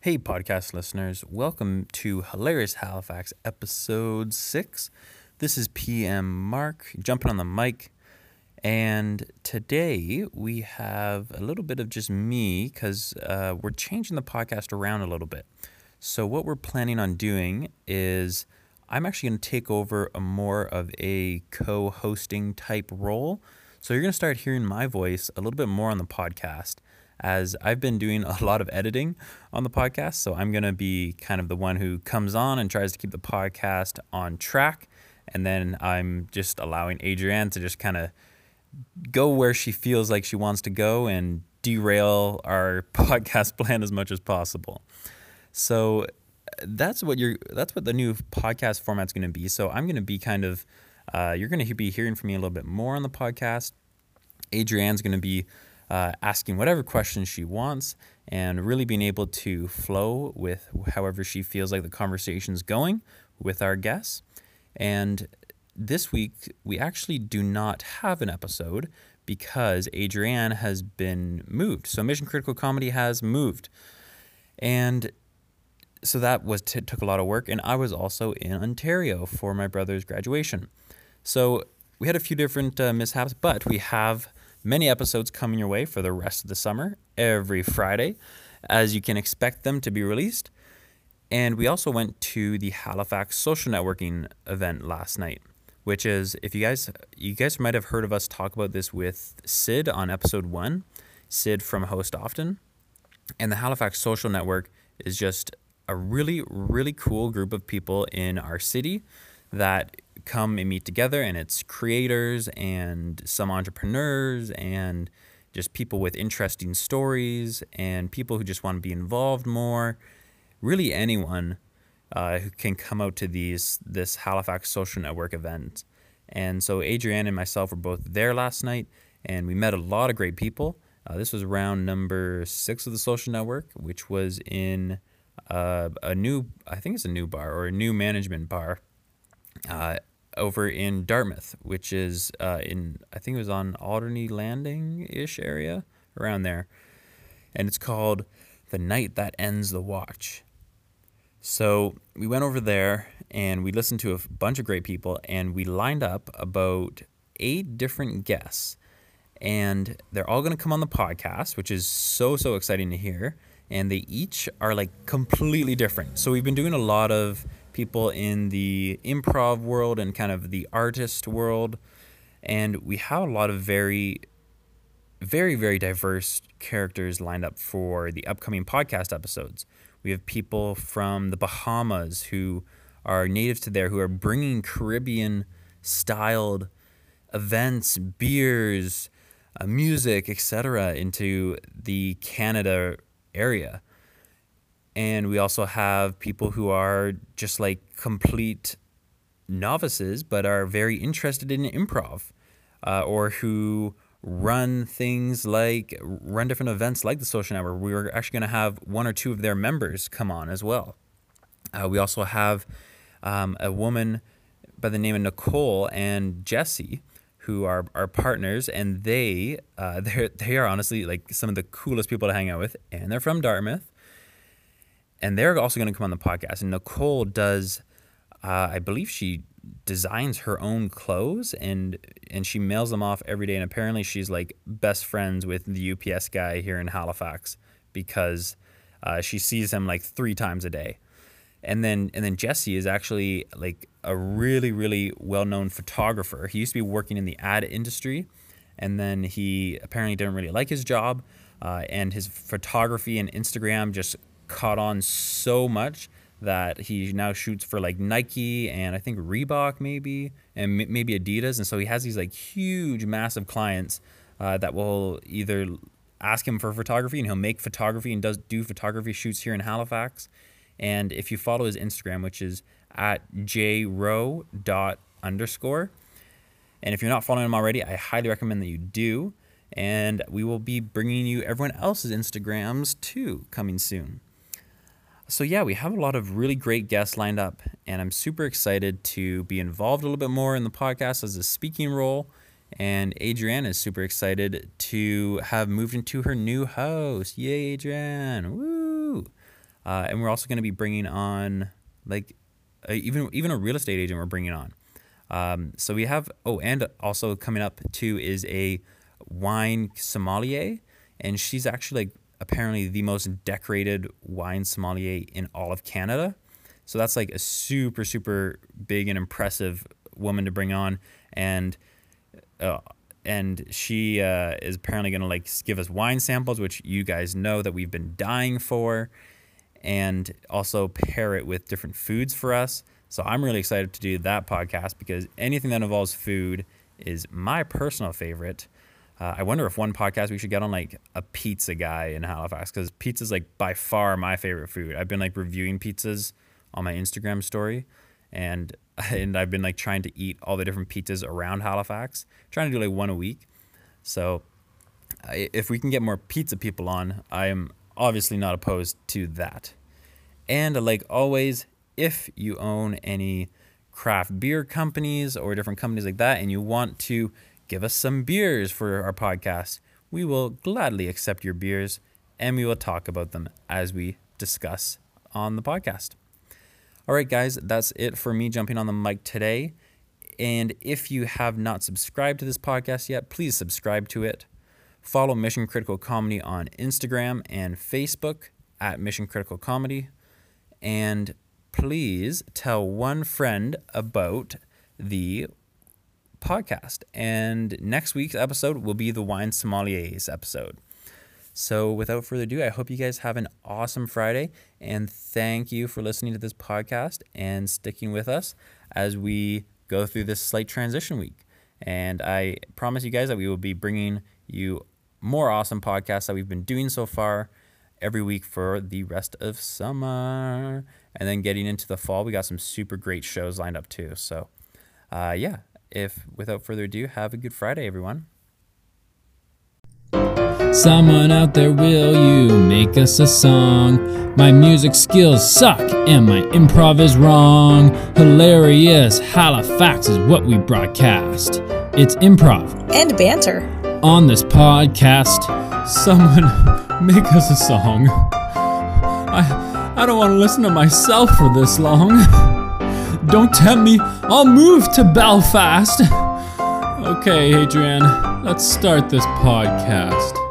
Hey, podcast listeners, welcome to Hilarious Halifax episode six. This is PM Mark jumping on the mic, and today we have a little bit of just me because uh, we're changing the podcast around a little bit. So, what we're planning on doing is I'm actually going to take over a more of a co hosting type role. So, you're going to start hearing my voice a little bit more on the podcast as I've been doing a lot of editing on the podcast. So I'm going to be kind of the one who comes on and tries to keep the podcast on track. And then I'm just allowing Adrienne to just kind of go where she feels like she wants to go and derail our podcast plan as much as possible. So that's what you're that's what the new podcast format's going to be. So I'm going to be kind of uh, you're going to be hearing from me a little bit more on the podcast. Adrienne's going to be uh, asking whatever questions she wants and really being able to flow with however she feels like the conversation's going with our guests. And this week, we actually do not have an episode because Adrienne has been moved. So Mission Critical Comedy has moved. And so that was t- took a lot of work and I was also in Ontario for my brother's graduation. So we had a few different uh, mishaps, but we have many episodes coming your way for the rest of the summer every Friday, as you can expect them to be released. And we also went to the Halifax social networking event last night, which is if you guys you guys might have heard of us talk about this with Sid on episode 1, Sid from Host Often. And the Halifax social network is just a really really cool group of people in our city that come and meet together, and it's creators and some entrepreneurs and just people with interesting stories and people who just want to be involved more. Really, anyone uh, who can come out to these this Halifax Social Network event. And so Adrienne and myself were both there last night, and we met a lot of great people. Uh, this was round number six of the social network, which was in uh, a new, I think it's a new bar or a new management bar over in Dartmouth, which is uh, in I think it was on Alderney Landing ish area around there, and it's called the night that ends the watch. So we went over there and we listened to a bunch of great people, and we lined up about eight different guests, and they're all going to come on the podcast, which is so so exciting to hear. And they each are like completely different. So we've been doing a lot of people in the improv world and kind of the artist world. And we have a lot of very, very, very diverse characters lined up for the upcoming podcast episodes. We have people from the Bahamas who are native to there who are bringing Caribbean styled events, beers, uh, music, etc., into the Canada area. And we also have people who are just like complete novices, but are very interested in improv, uh, or who run things like run different events like the social network. We're actually going to have one or two of their members come on as well. Uh, we also have um, a woman by the name of Nicole and Jesse who are our partners, and they uh, they they are honestly like some of the coolest people to hang out with, and they're from Dartmouth and they're also going to come on the podcast. And Nicole does, uh, I believe she designs her own clothes and and she mails them off every day. And apparently, she's like best friends with the UPS guy here in Halifax because uh, she sees him like three times a day. And then and then Jesse is actually like a really really well known photographer. He used to be working in the ad industry, and then he apparently didn't really like his job. Uh, and his photography and Instagram just caught on so much that he now shoots for like Nike and I think Reebok maybe and maybe Adidas. And so he has these like huge massive clients uh, that will either ask him for photography and he'll make photography and does do photography shoots here in Halifax. And if you follow his Instagram which is at jrow dot underscore and if you're not following him already I highly recommend that you do. And we will be bringing you everyone else's Instagrams too coming soon. So, yeah, we have a lot of really great guests lined up, and I'm super excited to be involved a little bit more in the podcast as a speaking role. And Adrienne is super excited to have moved into her new house. Yay, Adrienne! Woo! uh, and we're also going to be bringing on like even even a real estate agent. We're bringing on. Um, so we have oh, and also coming up too is a wine sommelier, and she's actually like apparently the most decorated wine sommelier in all of Canada. So that's like a super super big and impressive woman to bring on, and uh, and she uh, is apparently going to like give us wine samples, which you guys know that we've been dying for, and also pair it with different foods for us. So I'm really excited to do that podcast because anything that involves food is my personal favorite. Uh, I wonder if one podcast we should get on like a pizza guy in Halifax because pizza is like by far my favorite food. I've been like reviewing pizzas on my Instagram story, and and I've been like trying to eat all the different pizzas around Halifax, trying to do like one a week. So if we can get more pizza people on, I am obviously not opposed to that. And like always, if you own any craft beer companies or different companies like that, and you want to give us some beers for our podcast, we will gladly accept your beers and we will talk about them as we discuss on the podcast. All right, guys, that's it for me jumping on the mic today. And if you have not subscribed to this podcast yet, please subscribe to it. Follow Mission Critical Comedy on Instagram and Facebook at Mission Critical Comedy. And please tell one friend about the podcast. And next week's episode will be the Wine Sommeliers episode. So, without further ado, I hope you guys have an awesome Friday. And thank you for listening to this podcast and sticking with us as we go through this slight transition week. And I promise you guys that we will be bringing you more awesome podcasts that we've been doing so far every week for the rest of summer. And then getting into the fall, we got some super great shows lined up too. So, uh, yeah, if without further ado, have a good Friday, everyone. Someone out there, will you make us a song? My music skills suck and my improv is wrong. Hilarious Halifax is what we broadcast. It's improv and banter on this podcast. Someone make us a song. I I don't want to listen to myself for this long. Don't tempt me. I'll move to Belfast. Okay, Adrienne, let's start this podcast.